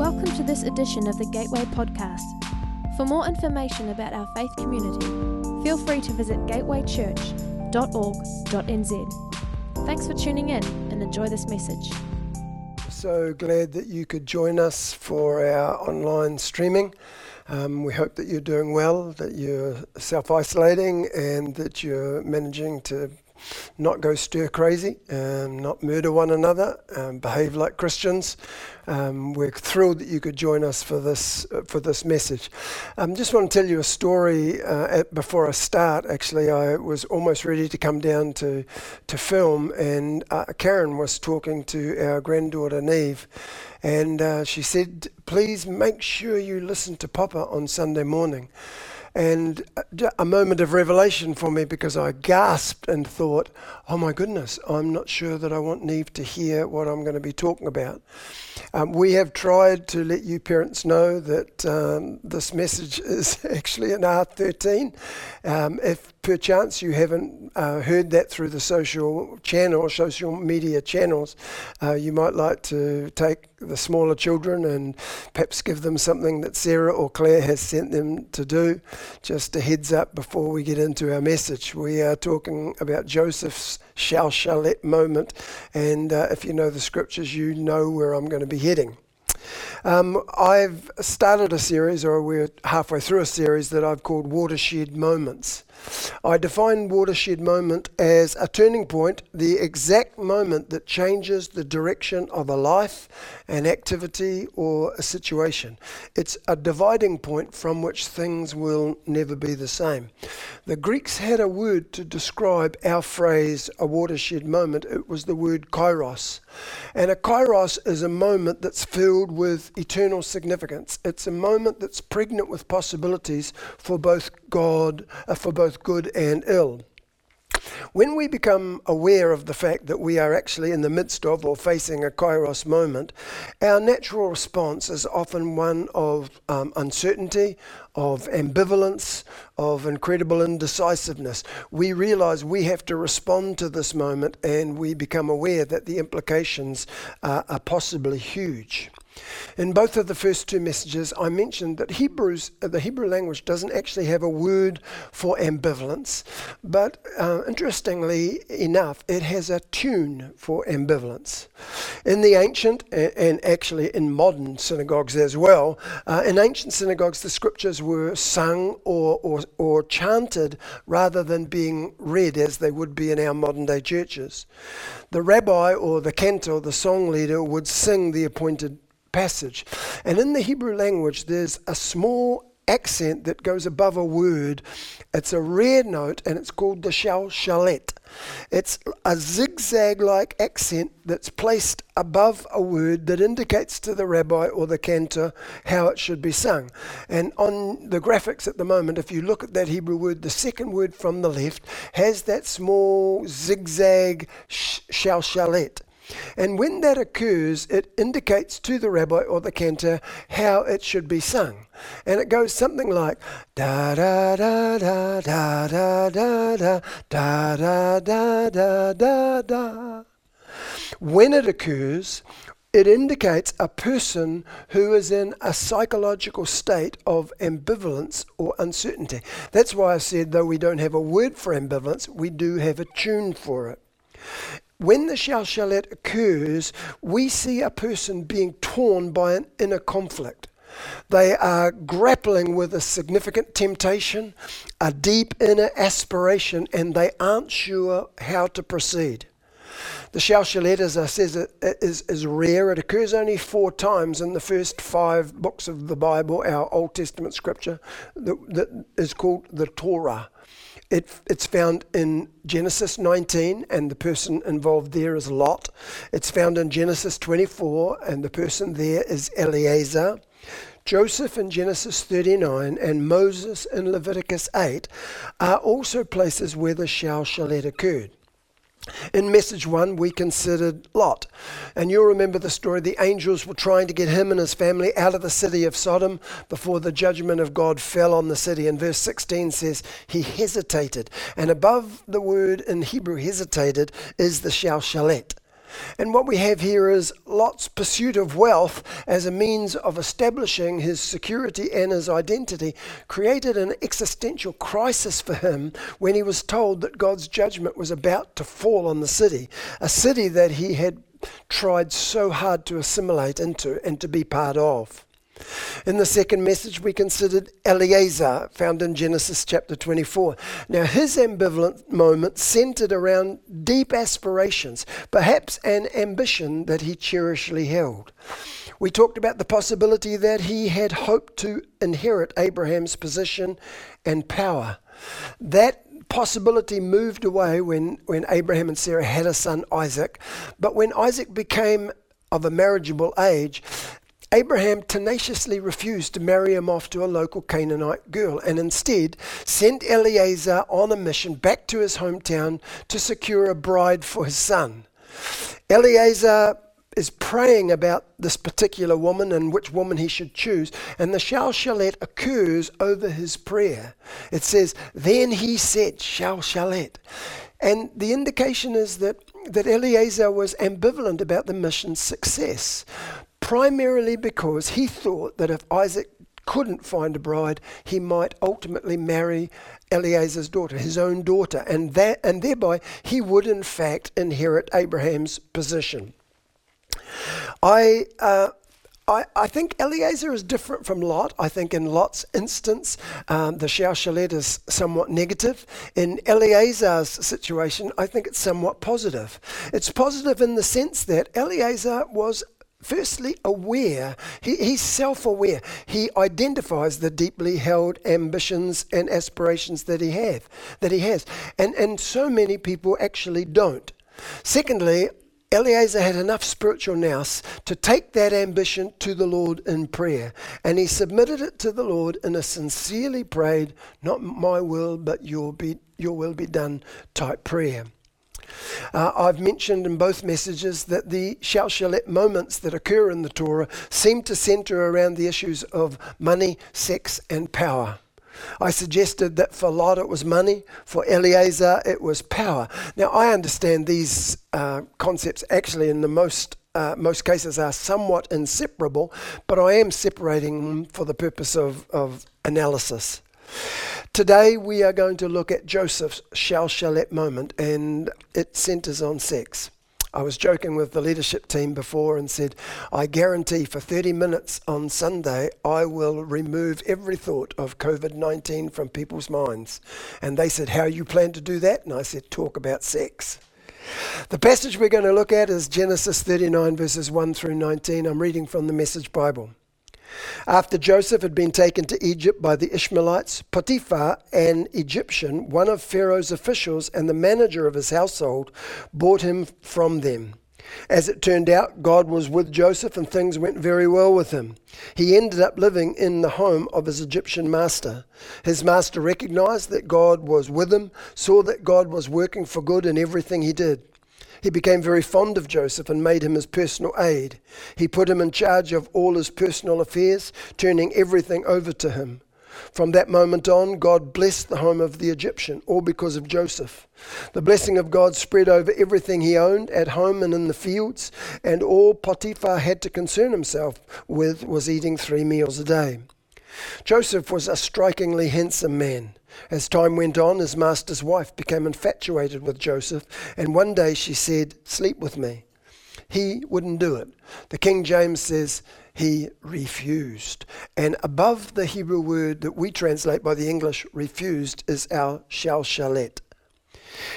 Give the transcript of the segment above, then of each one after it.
Welcome to this edition of the Gateway Podcast. For more information about our faith community, feel free to visit gatewaychurch.org.nz. Thanks for tuning in and enjoy this message. So glad that you could join us for our online streaming. Um, we hope that you're doing well, that you're self isolating, and that you're managing to not go stir crazy, um, not murder one another, um, behave like Christians. Um, we're thrilled that you could join us for this uh, for this message. I um, just want to tell you a story uh, at, before I start. Actually, I was almost ready to come down to to film, and uh, Karen was talking to our granddaughter Neve. And uh, she said, please make sure you listen to Papa on Sunday morning and uh, a moment of revelation for me because I gasped and thought, oh my goodness, I'm not sure that I want Neve to hear what I'm going to be talking about. Um, we have tried to let you parents know that um, this message is actually an R13. Um, if perchance you haven't uh, heard that through the social channel, social media channels, uh, you might like to take the smaller children and perhaps give them something that Sarah or Claire has sent them to do. Just a heads up before we get into our message. We are talking about Joseph's Shalshalet moment, and uh, if you know the scriptures, you know where I'm going to be heading. Um, I've started a series, or we're halfway through a series that I've called Watershed Moments. I define watershed moment as a turning point, the exact moment that changes the direction of a life, an activity, or a situation. It's a dividing point from which things will never be the same. The Greeks had a word to describe our phrase, a watershed moment. It was the word kairos. And a kairos is a moment that's filled with eternal significance. It's a moment that's pregnant with possibilities for both God, uh, for both good and ill. When we become aware of the fact that we are actually in the midst of or facing a kairos moment, our natural response is often one of um, uncertainty, of ambivalence, of incredible indecisiveness. We realize we have to respond to this moment and we become aware that the implications uh, are possibly huge. In both of the first two messages, I mentioned that Hebrews, uh, the Hebrew language doesn't actually have a word for ambivalence, but uh, interestingly enough, it has a tune for ambivalence. In the ancient, and actually in modern synagogues as well, uh, in ancient synagogues, the scriptures were sung or, or, or chanted rather than being read as they would be in our modern day churches. The rabbi or the cantor, the song leader, would sing the appointed passage. And in the Hebrew language, there's a small accent that goes above a word. It's a rare note and it's called the shalshalet. It's a zigzag like accent that's placed above a word that indicates to the rabbi or the cantor how it should be sung. And on the graphics at the moment, if you look at that Hebrew word, the second word from the left has that small zigzag shalshalet. And when that occurs, it indicates to the rabbi or the cantor how it should be sung. And it goes something like da da da da da da da da da da da da da da. When it occurs, it indicates a person who is in a psychological state of ambivalence or uncertainty. That's why I said, though we don't have a word for ambivalence, we do have a tune for it when the shalshalet occurs, we see a person being torn by an inner conflict. They are grappling with a significant temptation, a deep inner aspiration, and they aren't sure how to proceed. The shalshalet, as I said, is, is rare. It occurs only four times in the first five books of the Bible, our Old Testament scripture, that, that is called the Torah. It, it's found in Genesis 19, and the person involved there is Lot. It's found in Genesis 24, and the person there is Eliezer. Joseph in Genesis 39 and Moses in Leviticus 8 are also places where the shalshalet occurred. In message one, we considered Lot. And you'll remember the story. The angels were trying to get him and his family out of the city of Sodom before the judgment of God fell on the city. And verse 16 says, He hesitated. And above the word in Hebrew, hesitated, is the shalshalet. And what we have here is Lot's pursuit of wealth as a means of establishing his security and his identity created an existential crisis for him when he was told that God's judgment was about to fall on the city, a city that he had tried so hard to assimilate into and to be part of. In the second message, we considered Eliezer, found in Genesis chapter 24. Now, his ambivalent moment centered around deep aspirations, perhaps an ambition that he cherishly held. We talked about the possibility that he had hoped to inherit Abraham's position and power. That possibility moved away when, when Abraham and Sarah had a son, Isaac. But when Isaac became of a marriageable age, Abraham tenaciously refused to marry him off to a local Canaanite girl and instead sent Eliezer on a mission back to his hometown to secure a bride for his son. Eliezer is praying about this particular woman and which woman he should choose, and the Shalshelet occurs over his prayer. It says, Then he said, Shalshelet. And the indication is that, that Eliezer was ambivalent about the mission's success primarily because he thought that if Isaac couldn't find a bride, he might ultimately marry Eliezer's daughter, his own daughter, and that and thereby he would in fact inherit Abraham's position. I uh, I, I, think Eliezer is different from Lot. I think in Lot's instance, um, the Shalshelet is somewhat negative. In Eliezer's situation, I think it's somewhat positive. It's positive in the sense that Eliezer was firstly aware. He, he's self aware. He identifies the deeply held ambitions and aspirations that he have, that he has. And, and so many people actually don't. Secondly, Eliezer had enough spiritual nous to take that ambition to the Lord in prayer. And he submitted it to the Lord in a sincerely prayed, not my will, but your, be, your will be done type prayer. Uh, I've mentioned in both messages that the Shalshelet moments that occur in the Torah seem to center around the issues of money, sex, and power. I suggested that for Lot it was money, for Eliezer it was power. Now I understand these uh, concepts actually in the most uh, most cases are somewhat inseparable, but I am separating them for the purpose of, of analysis. Today we are going to look at Joseph's Shalshelet moment, and it centers on sex. I was joking with the leadership team before and said, I guarantee for 30 minutes on Sunday, I will remove every thought of COVID 19 from people's minds. And they said, How you plan to do that? And I said, Talk about sex. The passage we're going to look at is Genesis 39, verses 1 through 19. I'm reading from the Message Bible. After Joseph had been taken to Egypt by the Ishmaelites, Potiphar, an Egyptian, one of Pharaoh's officials and the manager of his household, bought him from them. As it turned out, God was with Joseph and things went very well with him. He ended up living in the home of his Egyptian master. His master recognized that God was with him, saw that God was working for good in everything he did. He became very fond of Joseph and made him his personal aide. He put him in charge of all his personal affairs, turning everything over to him. From that moment on, God blessed the home of the Egyptian, all because of Joseph. The blessing of God spread over everything he owned, at home and in the fields, and all Potiphar had to concern himself with was eating three meals a day. Joseph was a strikingly handsome man. As time went on, his master's wife became infatuated with Joseph, and one day she said, Sleep with me. He wouldn't do it. The King James says he refused. And above the Hebrew word that we translate by the English refused is our shalshelet.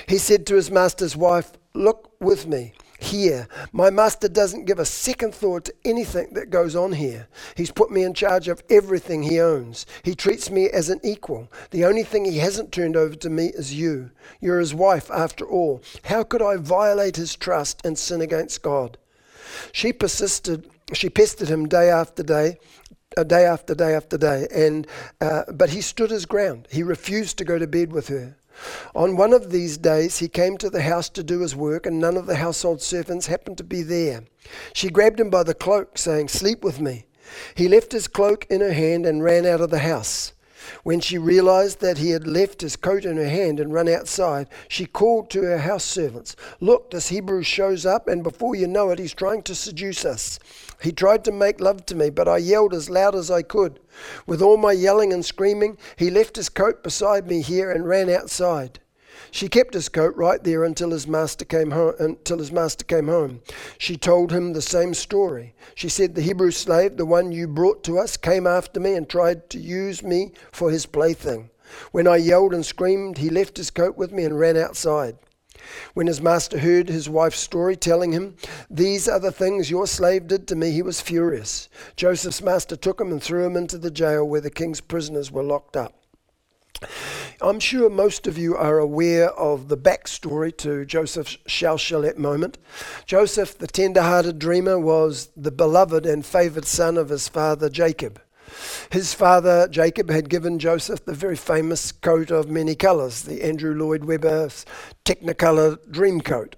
He said to his master's wife, Look with me here. My master doesn't give a second thought to anything that goes on here. He's put me in charge of everything he owns. He treats me as an equal. The only thing he hasn't turned over to me is you. You're his wife, after all. How could I violate his trust and sin against God? She persisted. She pestered him day after day, uh, day after day after day, and uh, but he stood his ground. He refused to go to bed with her. On one of these days, he came to the house to do his work, and none of the household servants happened to be there. She grabbed him by the cloak, saying, Sleep with me. He left his cloak in her hand and ran out of the house. When she realized that he had left his coat in her hand and run outside, she called to her house servants, Look, this Hebrew shows up, and before you know it, he's trying to seduce us. He tried to make love to me, but I yelled as loud as I could. With all my yelling and screaming, he left his coat beside me here and ran outside. She kept his coat right there until his master came home. Until his master came home, she told him the same story. She said, "The Hebrew slave, the one you brought to us, came after me and tried to use me for his plaything. When I yelled and screamed, he left his coat with me and ran outside." When his master heard his wife's story, telling him, These are the things your slave did to me, he was furious. Joseph's master took him and threw him into the jail where the king's prisoners were locked up. I'm sure most of you are aware of the backstory to Joseph's Shalshelet moment. Joseph, the tender hearted dreamer, was the beloved and favored son of his father Jacob. His father Jacob had given Joseph the very famous coat of many colours, the Andrew Lloyd Webber's Technicolor dream coat.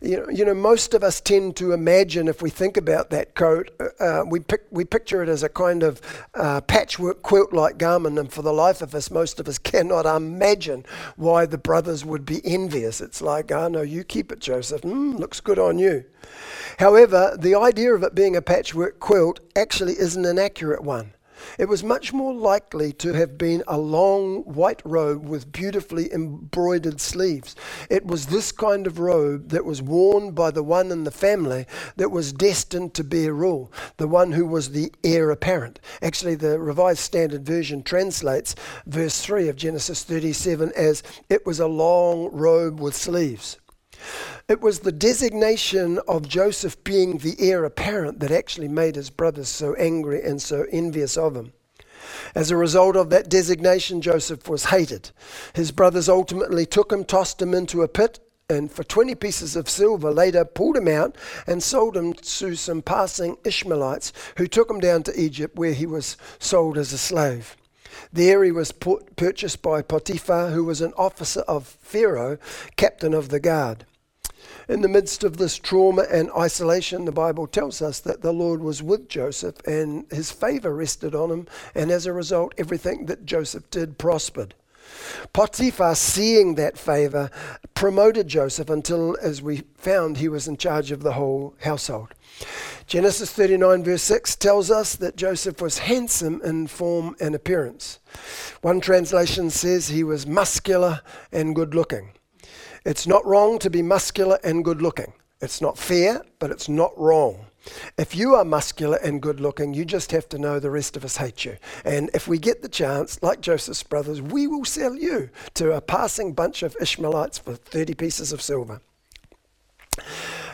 You know, you know, most of us tend to imagine, if we think about that coat, uh, uh, we, pic- we picture it as a kind of uh, patchwork quilt like garment, and for the life of us, most of us cannot imagine why the brothers would be envious. It's like, oh no, you keep it, Joseph. Mm, looks good on you. However, the idea of it being a patchwork quilt actually isn't an accurate one. It was much more likely to have been a long white robe with beautifully embroidered sleeves. It was this kind of robe that was worn by the one in the family that was destined to bear rule, the one who was the heir apparent. Actually, the Revised Standard Version translates verse 3 of Genesis 37 as it was a long robe with sleeves. It was the designation of Joseph being the heir apparent that actually made his brothers so angry and so envious of him. As a result of that designation, Joseph was hated. His brothers ultimately took him, tossed him into a pit, and for 20 pieces of silver later pulled him out and sold him to some passing Ishmaelites who took him down to Egypt where he was sold as a slave. There he was put, purchased by Potiphar, who was an officer of Pharaoh, captain of the guard. In the midst of this trauma and isolation, the Bible tells us that the Lord was with Joseph and his favor rested on him, and as a result, everything that Joseph did prospered. Potiphar, seeing that favor, promoted Joseph until, as we found, he was in charge of the whole household. Genesis 39, verse 6 tells us that Joseph was handsome in form and appearance. One translation says he was muscular and good looking. It's not wrong to be muscular and good looking. It's not fair, but it's not wrong. If you are muscular and good looking, you just have to know the rest of us hate you. And if we get the chance, like Joseph's brothers, we will sell you to a passing bunch of Ishmaelites for 30 pieces of silver.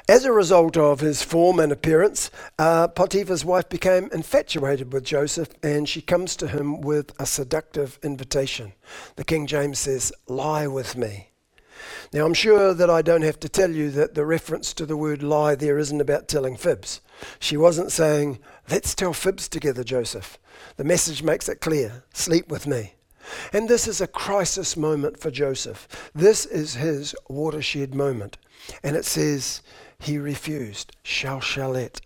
As a result of his form and appearance, uh, Potiphar's wife became infatuated with Joseph and she comes to him with a seductive invitation. The King James says, Lie with me. Now, I'm sure that I don't have to tell you that the reference to the word lie there isn't about telling fibs. She wasn't saying, Let's tell fibs together, Joseph. The message makes it clear sleep with me. And this is a crisis moment for Joseph. This is his watershed moment. And it says, He refused, Shall, shall it.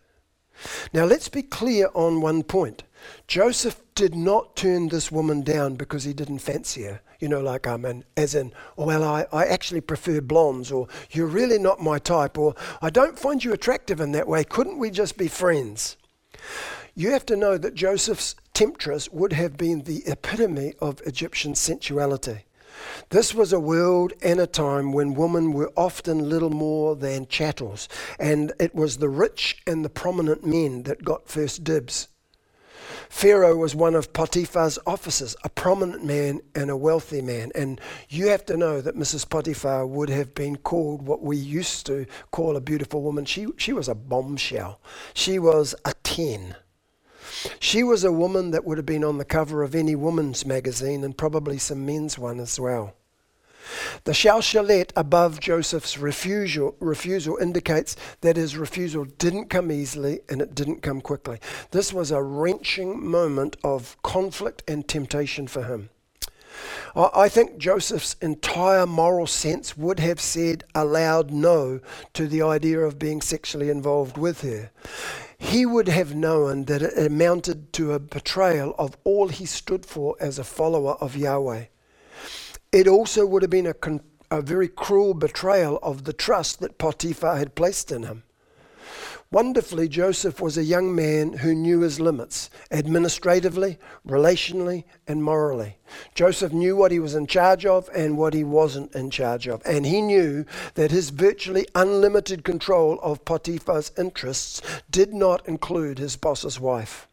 Now, let's be clear on one point. Joseph did not turn this woman down because he didn't fancy her you know, like um, and as in, well, I, I actually prefer blondes, or you're really not my type, or I don't find you attractive in that way. Couldn't we just be friends? You have to know that Joseph's temptress would have been the epitome of Egyptian sensuality. This was a world and a time when women were often little more than chattels, and it was the rich and the prominent men that got first dibs Pharaoh was one of Potiphar's officers, a prominent man and a wealthy man. And you have to know that Mrs. Potiphar would have been called what we used to call a beautiful woman. She, she was a bombshell, she was a 10. She was a woman that would have been on the cover of any woman's magazine and probably some men's one as well. The Shalshelet above Joseph's refusal, refusal indicates that his refusal didn't come easily and it didn't come quickly. This was a wrenching moment of conflict and temptation for him. I think Joseph's entire moral sense would have said a loud no to the idea of being sexually involved with her. he would have known that it amounted to a betrayal of all he stood for as a follower of Yahweh. It also would have been a, con- a very cruel betrayal of the trust that Potiphar had placed in him. Wonderfully, Joseph was a young man who knew his limits administratively, relationally, and morally. Joseph knew what he was in charge of and what he wasn't in charge of. And he knew that his virtually unlimited control of Potiphar's interests did not include his boss's wife.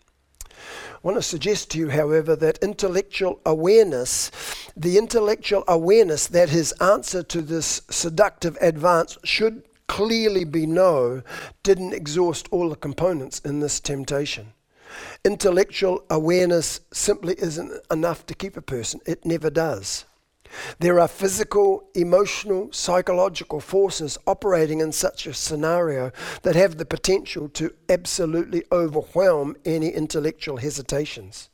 Want to suggest to you, however, that intellectual awareness, the intellectual awareness that his answer to this seductive advance should clearly be no didn't exhaust all the components in this temptation. Intellectual awareness simply isn't enough to keep a person, it never does. There are physical, emotional, psychological forces operating in such a scenario that have the potential to absolutely overwhelm any intellectual hesitations.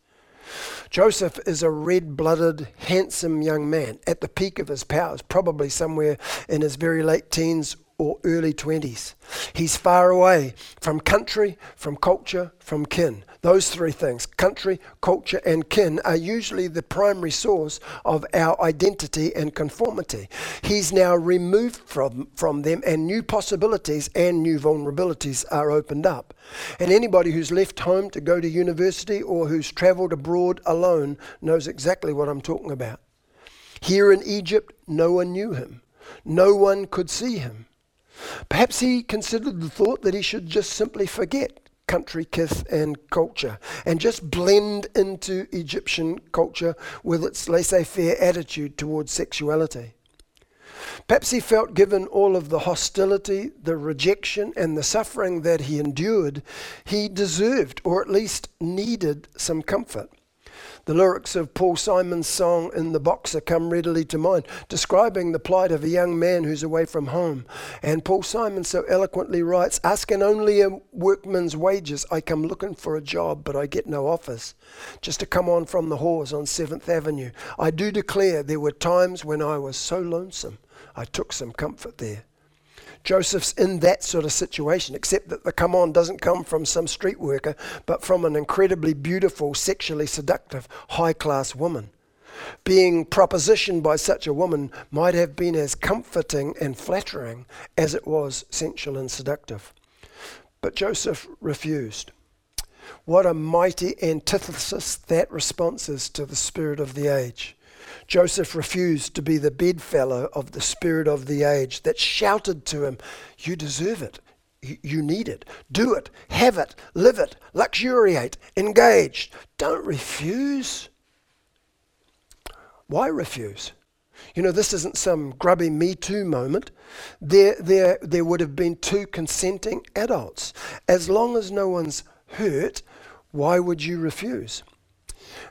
Joseph is a red blooded, handsome young man at the peak of his powers, probably somewhere in his very late teens or early 20s. He's far away from country, from culture, from kin. Those three things, country, culture, and kin, are usually the primary source of our identity and conformity. He's now removed from, from them, and new possibilities and new vulnerabilities are opened up. And anybody who's left home to go to university or who's traveled abroad alone knows exactly what I'm talking about. Here in Egypt, no one knew him, no one could see him. Perhaps he considered the thought that he should just simply forget country, kith, and culture and just blend into Egyptian culture with its laissez faire attitude towards sexuality. Perhaps he felt given all of the hostility, the rejection, and the suffering that he endured, he deserved or at least needed some comfort. The lyrics of Paul Simon's song In the Boxer come readily to mind, describing the plight of a young man who's away from home. And Paul Simon so eloquently writes Asking only a workman's wages, I come looking for a job, but I get no offers. Just to come on from the horse on 7th Avenue. I do declare there were times when I was so lonesome, I took some comfort there. Joseph's in that sort of situation, except that the come on doesn't come from some street worker, but from an incredibly beautiful, sexually seductive, high class woman. Being propositioned by such a woman might have been as comforting and flattering as it was sensual and seductive. But Joseph refused. What a mighty antithesis that response is to the spirit of the age. Joseph refused to be the bedfellow of the spirit of the age that shouted to him, You deserve it. You need it. Do it. Have it. Live it. Luxuriate. Engage. Don't refuse. Why refuse? You know, this isn't some grubby Me Too moment. There, there, there would have been two consenting adults. As long as no one's hurt, why would you refuse?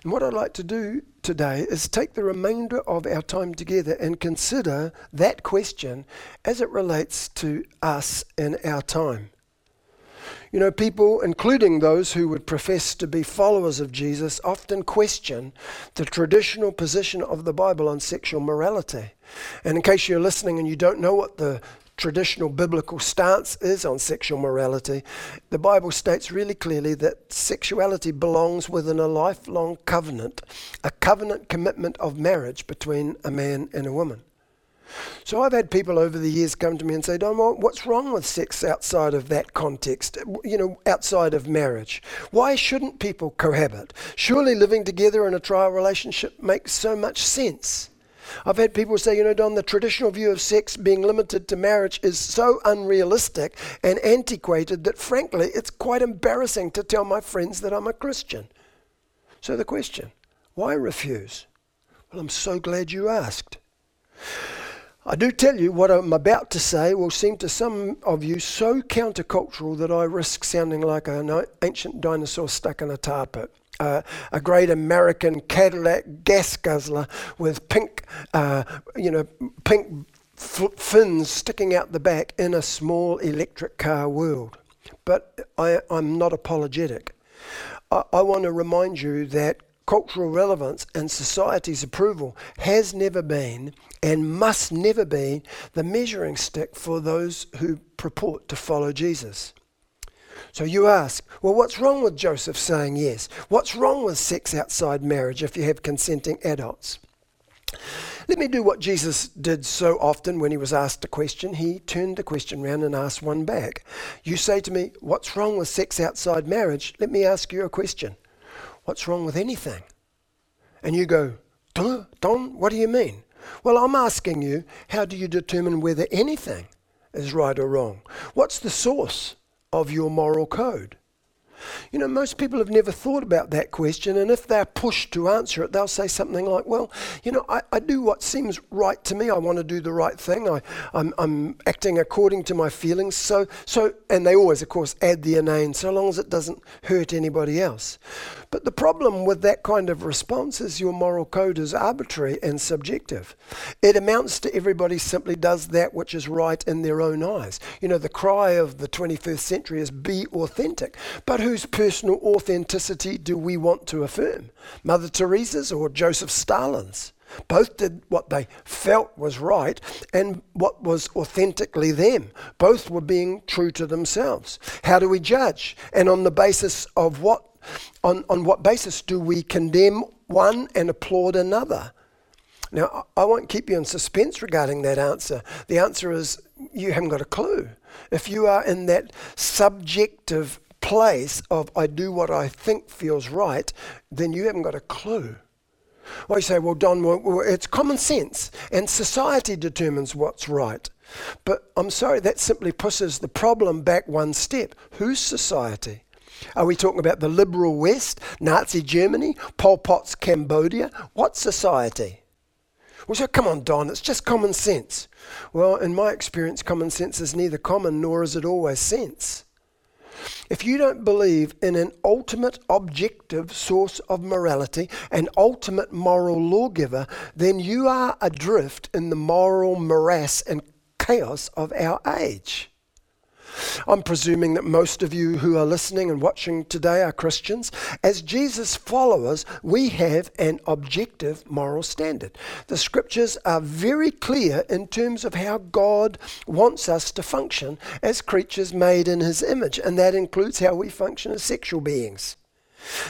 And what I'd like to do today is take the remainder of our time together and consider that question as it relates to us in our time. You know, people, including those who would profess to be followers of Jesus, often question the traditional position of the Bible on sexual morality. And in case you're listening and you don't know what the traditional biblical stance is on sexual morality, the Bible states really clearly that sexuality belongs within a lifelong covenant, a covenant commitment of marriage between a man and a woman. So I've had people over the years come to me and say, Don, what's wrong with sex outside of that context, you know, outside of marriage? Why shouldn't people cohabit? Surely living together in a trial relationship makes so much sense. I've had people say, you know, Don, the traditional view of sex being limited to marriage is so unrealistic and antiquated that frankly it's quite embarrassing to tell my friends that I'm a Christian. So the question, why refuse? Well, I'm so glad you asked. I do tell you what I'm about to say will seem to some of you so countercultural that I risk sounding like an ancient dinosaur stuck in a tar pit uh, a great American Cadillac gas guzzler with pink, uh, you know, pink f- fins sticking out the back in a small electric car world. But I, am not apologetic. I, I want to remind you that cultural relevance and society's approval has never been and must never be the measuring stick for those who purport to follow Jesus. So you ask, well, what's wrong with Joseph saying yes? What's wrong with sex outside marriage if you have consenting adults? Let me do what Jesus did so often when he was asked a question. He turned the question round and asked one back. You say to me, What's wrong with sex outside marriage? Let me ask you a question. What's wrong with anything? And you go, Don, what do you mean? Well, I'm asking you, how do you determine whether anything is right or wrong? What's the source of your moral code? You know, most people have never thought about that question, and if they're pushed to answer it, they'll say something like, Well, you know, I, I do what seems right to me. I want to do the right thing. I, I'm, I'm acting according to my feelings. So, so, and they always, of course, add the inane, so long as it doesn't hurt anybody else. But the problem with that kind of response is your moral code is arbitrary and subjective. It amounts to everybody simply does that which is right in their own eyes. You know, the cry of the 21st century is be authentic. But whose personal authenticity do we want to affirm? Mother Teresa's or Joseph Stalin's? Both did what they felt was right and what was authentically them. Both were being true to themselves. How do we judge? And on the basis of what on, on what basis do we condemn one and applaud another? Now, I won't keep you in suspense regarding that answer. The answer is you haven't got a clue. If you are in that subjective place of I do what I think feels right, then you haven't got a clue. Well, you say, well, Don, well, it's common sense, and society determines what's right. But I'm sorry, that simply pushes the problem back one step. Whose society? Are we talking about the liberal West, Nazi Germany, Pol Pot's Cambodia? What society? Well, so come on, Don, it's just common sense. Well, in my experience, common sense is neither common nor is it always sense. If you don't believe in an ultimate objective source of morality, an ultimate moral lawgiver, then you are adrift in the moral morass and chaos of our age. I'm presuming that most of you who are listening and watching today are Christians. As Jesus followers, we have an objective moral standard. The scriptures are very clear in terms of how God wants us to function as creatures made in his image, and that includes how we function as sexual beings.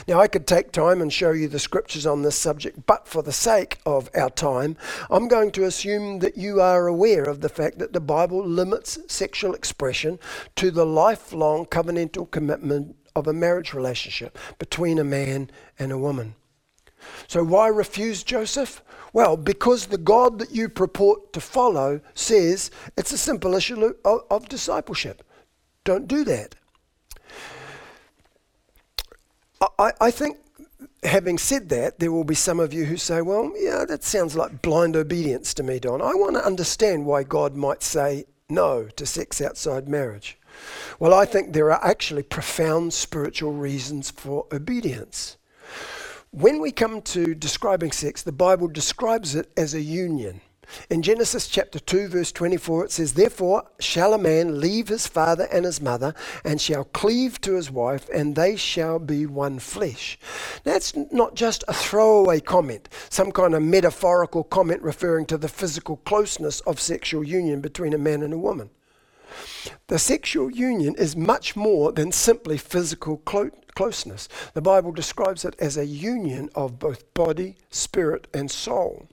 Now, I could take time and show you the scriptures on this subject, but for the sake of our time, I'm going to assume that you are aware of the fact that the Bible limits sexual expression to the lifelong covenantal commitment of a marriage relationship between a man and a woman. So, why refuse Joseph? Well, because the God that you purport to follow says it's a simple issue of, discipleship. Don't do that. I, I think, having said that, there will be some of you who say, well, yeah, that sounds like blind obedience to me, Don. I want to understand why God might say no to sex outside marriage. Well, I think there are actually profound spiritual reasons for obedience. When we come to describing sex, the Bible describes it as a union. In Genesis chapter 2, verse 24, it says, Therefore shall a man leave his father and his mother, and shall cleave to his wife, and they shall be one flesh. That's not just a throwaway comment, some kind of metaphorical comment referring to the physical closeness of sexual union between a man and a woman. The sexual union is much more than simply physical clo- closeness. The Bible describes it as a union of both body, spirit, and soul.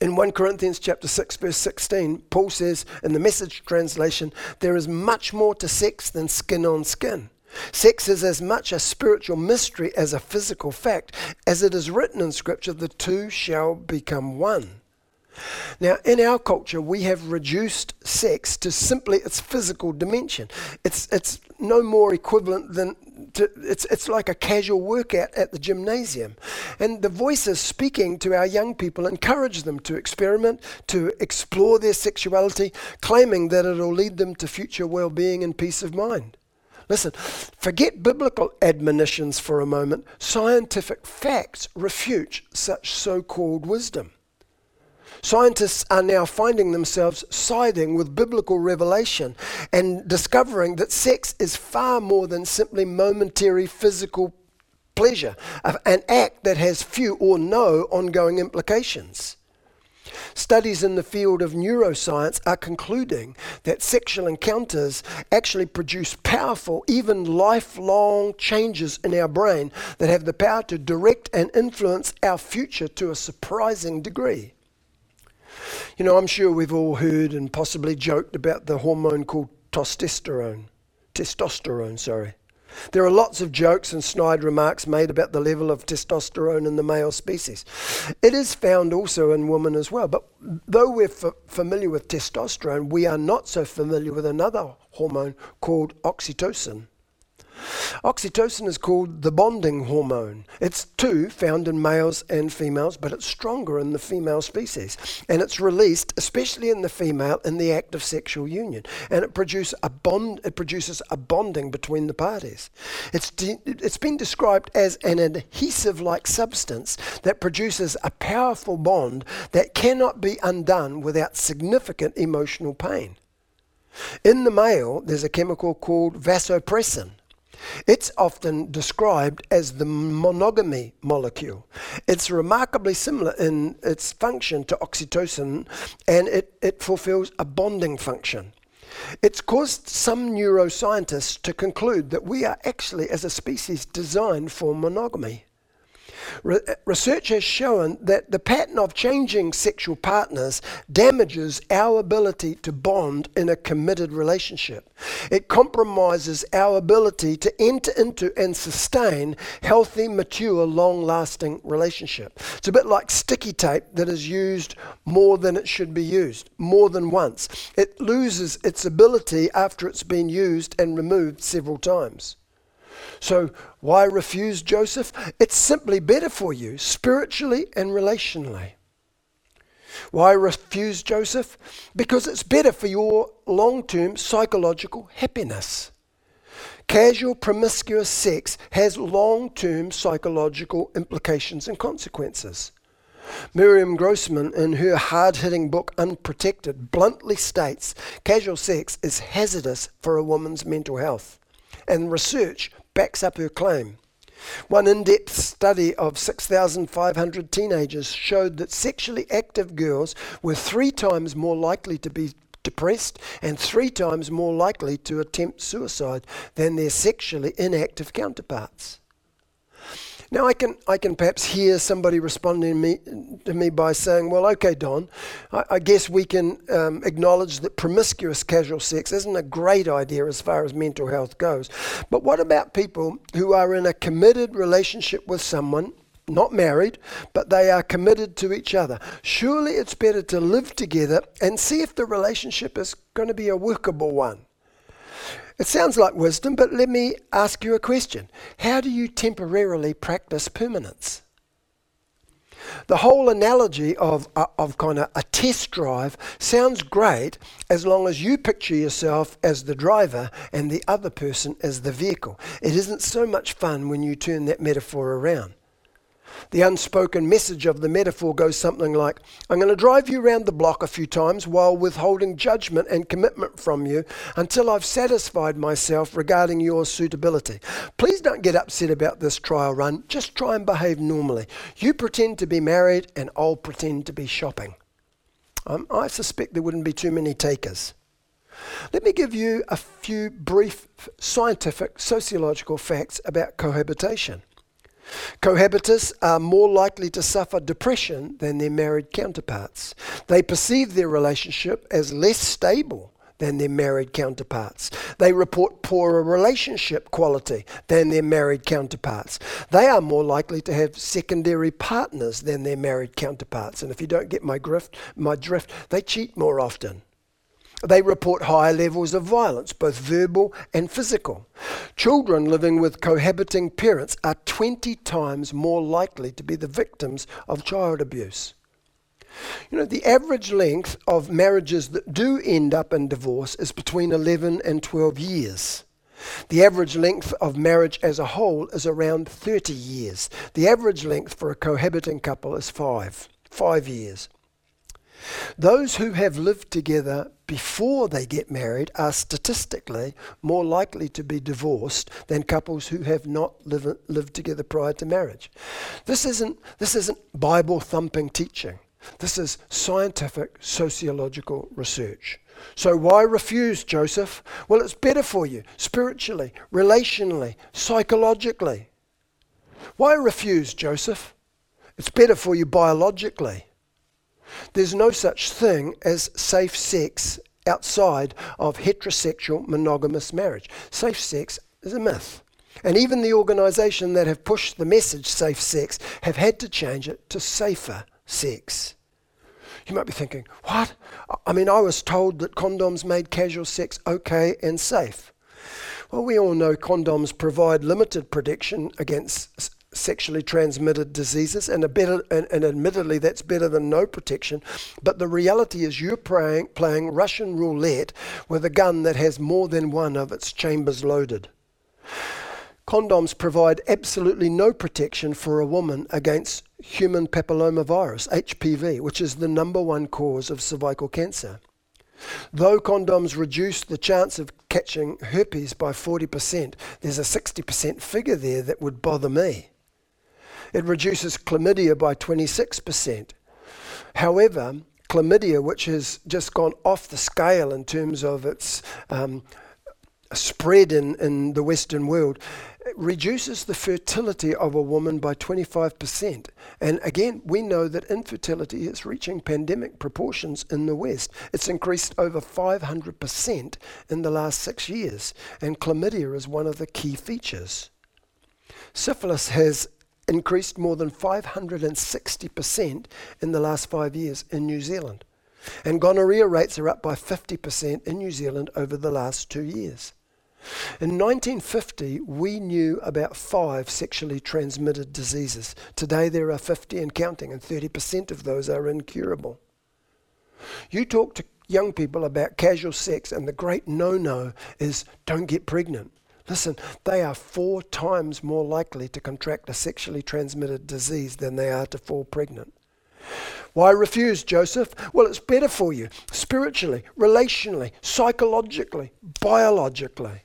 In 1 Corinthians chapter 6 verse 16, Paul says in the message translation, there is much more to sex than skin on skin. Sex is as much a spiritual mystery as a physical fact. As it is written in Scripture, the two shall become one. Now, in our culture, we have reduced sex to simply its physical dimension. It's, it's no more equivalent than to, it's, it's like a casual workout at the gymnasium. And the voices speaking to our young people encourage them to experiment, to explore their sexuality, claiming that it'll lead them to future well being and peace of mind. Listen, forget biblical admonitions for a moment. Scientific facts refute such so called wisdom. Scientists are now finding themselves siding with biblical revelation and discovering that sex is far more than simply momentary physical pleasure, an act that has few or no ongoing implications. Studies in the field of neuroscience are concluding that sexual encounters actually produce powerful, even lifelong changes in our brain that have the power to direct and influence our future to a surprising degree. You know, I'm sure we've all heard and possibly joked about the hormone called testosterone. Testosterone, sorry. There are lots of jokes and snide remarks made about the level of testosterone in the male species. It is found also in women as well, but though we're f- familiar with testosterone, we are not so familiar with another hormone called oxytocin. Oxytocin is called the bonding hormone. It's too found in males and females, but it's stronger in the female species. And it's released, especially in the female, in the act of sexual union. And it produces a bond. It produces a bonding between the parties. It's de- it's been described as an adhesive-like substance that produces a powerful bond that cannot be undone without significant emotional pain. In the male, there's a chemical called vasopressin it's often described as the monogamy molecule. It's remarkably similar in its function to oxytocin and it, it fulfills a bonding function. It's caused some neuroscientists to conclude that we are actually, as a species, designed for monogamy. Re- research has shown that the pattern of changing sexual partners damages our ability to bond in a committed relationship. It compromises our ability to enter into and sustain healthy, mature, long lasting relationship. It's a bit like sticky tape that is used more than it should be used, more than once. It loses its ability after it's been used and removed several times. So, why refuse Joseph? It's simply better for you, spiritually and relationally. Why refuse Joseph? Because it's better for your long term psychological happiness. Casual promiscuous sex has long term psychological implications and consequences. Miriam Grossman, in her hard hitting book Unprotected, bluntly states casual sex is hazardous for a woman's mental health. And research backs up her claim. One in depth study of 6,500 teenagers showed that sexually active girls were three times more likely to be depressed and three times more likely to attempt suicide than their sexually inactive counterparts. Now, I can, I can perhaps hear somebody responding me, to me by saying, well, okay, Don, I, I guess we can um, acknowledge that promiscuous casual sex isn't a great idea as far as mental health goes. But what about people who are in a committed relationship with someone not married, but they are committed to each other. Surely it's better to live together and see if the relationship is going to be a workable one. It sounds like wisdom, but let me ask you a question. How do you temporarily practice permanence? The whole analogy of, uh, of kind of a test drive sounds great as long as you picture yourself as the driver and the other person as the vehicle. It isn't so much fun when you turn that metaphor around. The unspoken message of the metaphor goes something like I'm going to drive you around the block a few times while withholding judgment and commitment from you until I've satisfied myself regarding your suitability. Please don't get upset about this trial run. Just try and behave normally. You pretend to be married, and I'll pretend to be shopping. Um, I suspect there wouldn't be too many takers. Let me give you a few brief scientific sociological facts about cohabitation. Cohabitants are more likely to suffer depression than their married counterparts. They perceive their relationship as less stable than their married counterparts. They report poorer relationship quality than their married counterparts. They are more likely to have secondary partners than their married counterparts. And if you don't get my drift, my drift, they cheat more often. They report higher levels of violence, both verbal and physical. Children living with cohabiting parents are 20 times more likely to be the victims of child abuse. You know, the average length of marriages that do end up in divorce is between 11 and 12 years. The average length of marriage as a whole is around 30 years. The average length for a cohabiting couple is five, five years. Those who have lived together before they get married are statistically more likely to be divorced than couples who have not live, lived together prior to marriage. This isn't, this isn't Bible thumping teaching. This is scientific sociological research. So, why refuse, Joseph? Well, it's better for you spiritually, relationally, psychologically. Why refuse, Joseph? It's better for you biologically. There's no such thing as safe sex outside of heterosexual monogamous marriage. Safe sex is a myth. And even the organisation that have pushed the message safe sex have had to change it to safer sex. You might be thinking, what? I mean, I was told that condoms made casual sex okay and safe. Well, we all know condoms provide limited protection against sexually transmitted diseases, and, better, and, and, admittedly, that's better than no protection. But the reality is, you're playing, playing Russian roulette with a gun that has more than one of its chambers loaded. Condoms provide absolutely no protection for a woman against human papillomavirus, HPV, which is the number one cause of cervical cancer. Though condoms reduce the chance of catching herpes by 40%, there's a 60% figure there that would bother me. It reduces chlamydia by 26%. However, chlamydia, which has just gone off the scale in terms of its um, spread in, in the Western world, reduces the fertility of a woman by 25%. And again, we know that infertility is reaching pandemic proportions in the West. It's increased over 500% in the last six years, and chlamydia is one of the key features. Syphilis has increased more than 560% in the last five years in New Zealand. And gonorrhea rates are up by 50% in New Zealand over the last two years. In 1950, we knew about five sexually transmitted diseases. Today, there are 50 and counting, and 30% of those are incurable. You talk to young people about casual sex, and the great no no is don't get pregnant. Listen, they are four times more likely to contract a sexually transmitted disease than they are to fall pregnant. Why refuse, Joseph? Well, it's better for you spiritually, relationally, psychologically, biologically.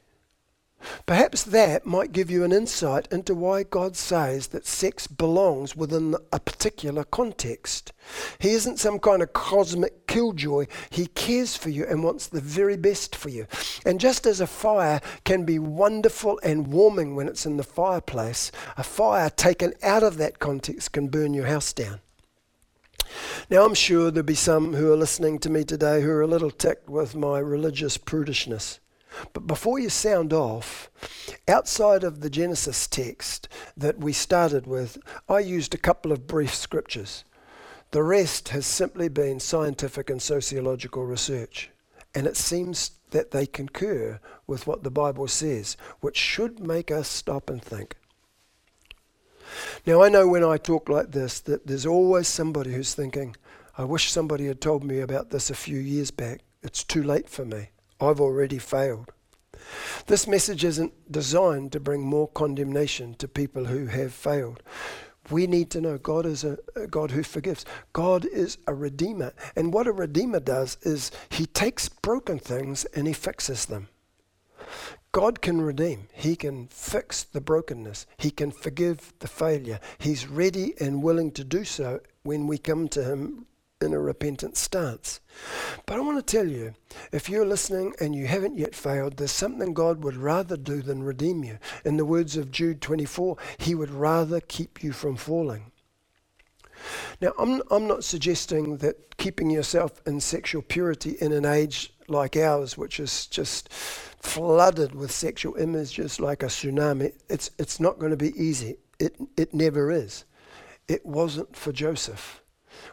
Perhaps that might give you an insight into why God says that sex belongs within a particular context. He isn't some kind of cosmic killjoy. He cares for you and wants the very best for you. And just as a fire can be wonderful and warming when it's in the fireplace, a fire taken out of that context can burn your house down. Now, I'm sure there'll be some who are listening to me today who are a little ticked with my religious prudishness. But before you sound off, outside of the Genesis text that we started with, I used a couple of brief scriptures. The rest has simply been scientific and sociological research. And it seems that they concur with what the Bible says, which should make us stop and think. Now, I know when I talk like this that there's always somebody who's thinking, I wish somebody had told me about this a few years back. It's too late for me. I've already failed. This message isn't designed to bring more condemnation to people who have failed. We need to know God is a, a, God who forgives. God is a redeemer. And what a redeemer does is he takes broken things and he fixes them. God can redeem. He can fix the brokenness. He can forgive the failure. He's ready and willing to do so when we come to him in a repentant stance. But I want to tell you, if you're listening and you haven't yet failed, there's something God would rather do than redeem you. In the words of Jude 24, He would rather keep you from falling. Now, I'm, I'm not suggesting that keeping yourself in sexual purity in an age like ours, which is just flooded with sexual images like a tsunami, it's, it's not going to be easy. It, it never is. It wasn't for Joseph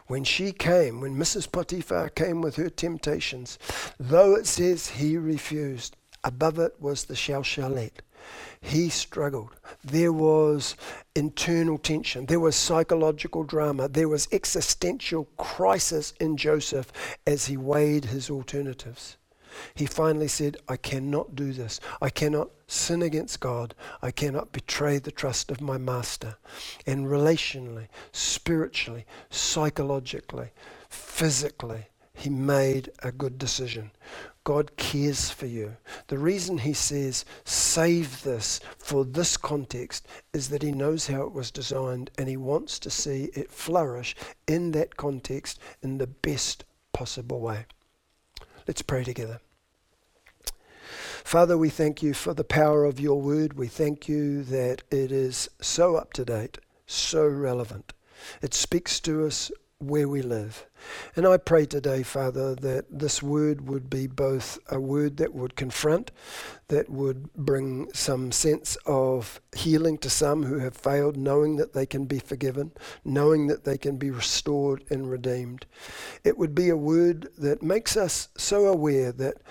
when she came, when Mrs. Potiphar came with her temptations, though it says he refused, above it was the shalshalet. He struggled. There was internal tension. There was psychological drama. There was existential crisis in Joseph as he weighed his alternatives. He finally said, I cannot do this. I cannot sin against God. I cannot betray the trust of my master. And relationally, spiritually, psychologically, physically, he made a good decision. God cares for you. The reason He says, save this for this context, is that He knows how it was designed and He wants to see it flourish in that context in the best possible way. Let's pray together. Father, we thank you for the power of your word. We thank you that it is so up to date, so relevant. It speaks to us where we live. And I pray today, Father, that this word would be both a word that would confront, that would bring some sense of healing to some who have failed, knowing that they can be forgiven, knowing that they can be restored and redeemed. It would be a word that makes us so aware that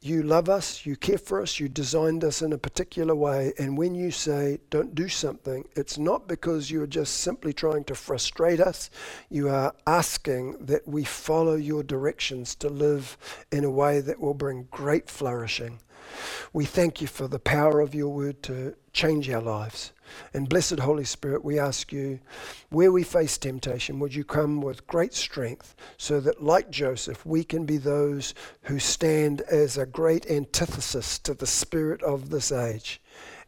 you love us, you care for us, you designed us in a particular way. And when you say, don't do something, it's not because you're just simply trying to frustrate us. You are asking that we follow your directions to live in a way that will bring great flourishing. We thank you for the power of your word to change our lives. And blessed Holy Spirit, we ask you, where we face temptation, would you come with great strength so that, like Joseph, we can be those who stand as a great antithesis to the spirit of this age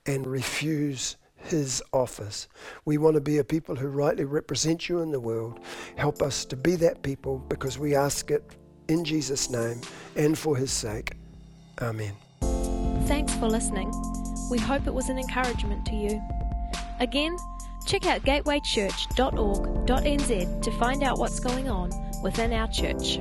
and refuse his offers. We want to be a people who rightly represent you in the world. Help us to be that people because we ask it in Jesus' name and for his sake. Amen. Thanks for listening. We hope it was an encouragement to you. Again, check out gatewaychurch.org.nz to find out what's going on within our church.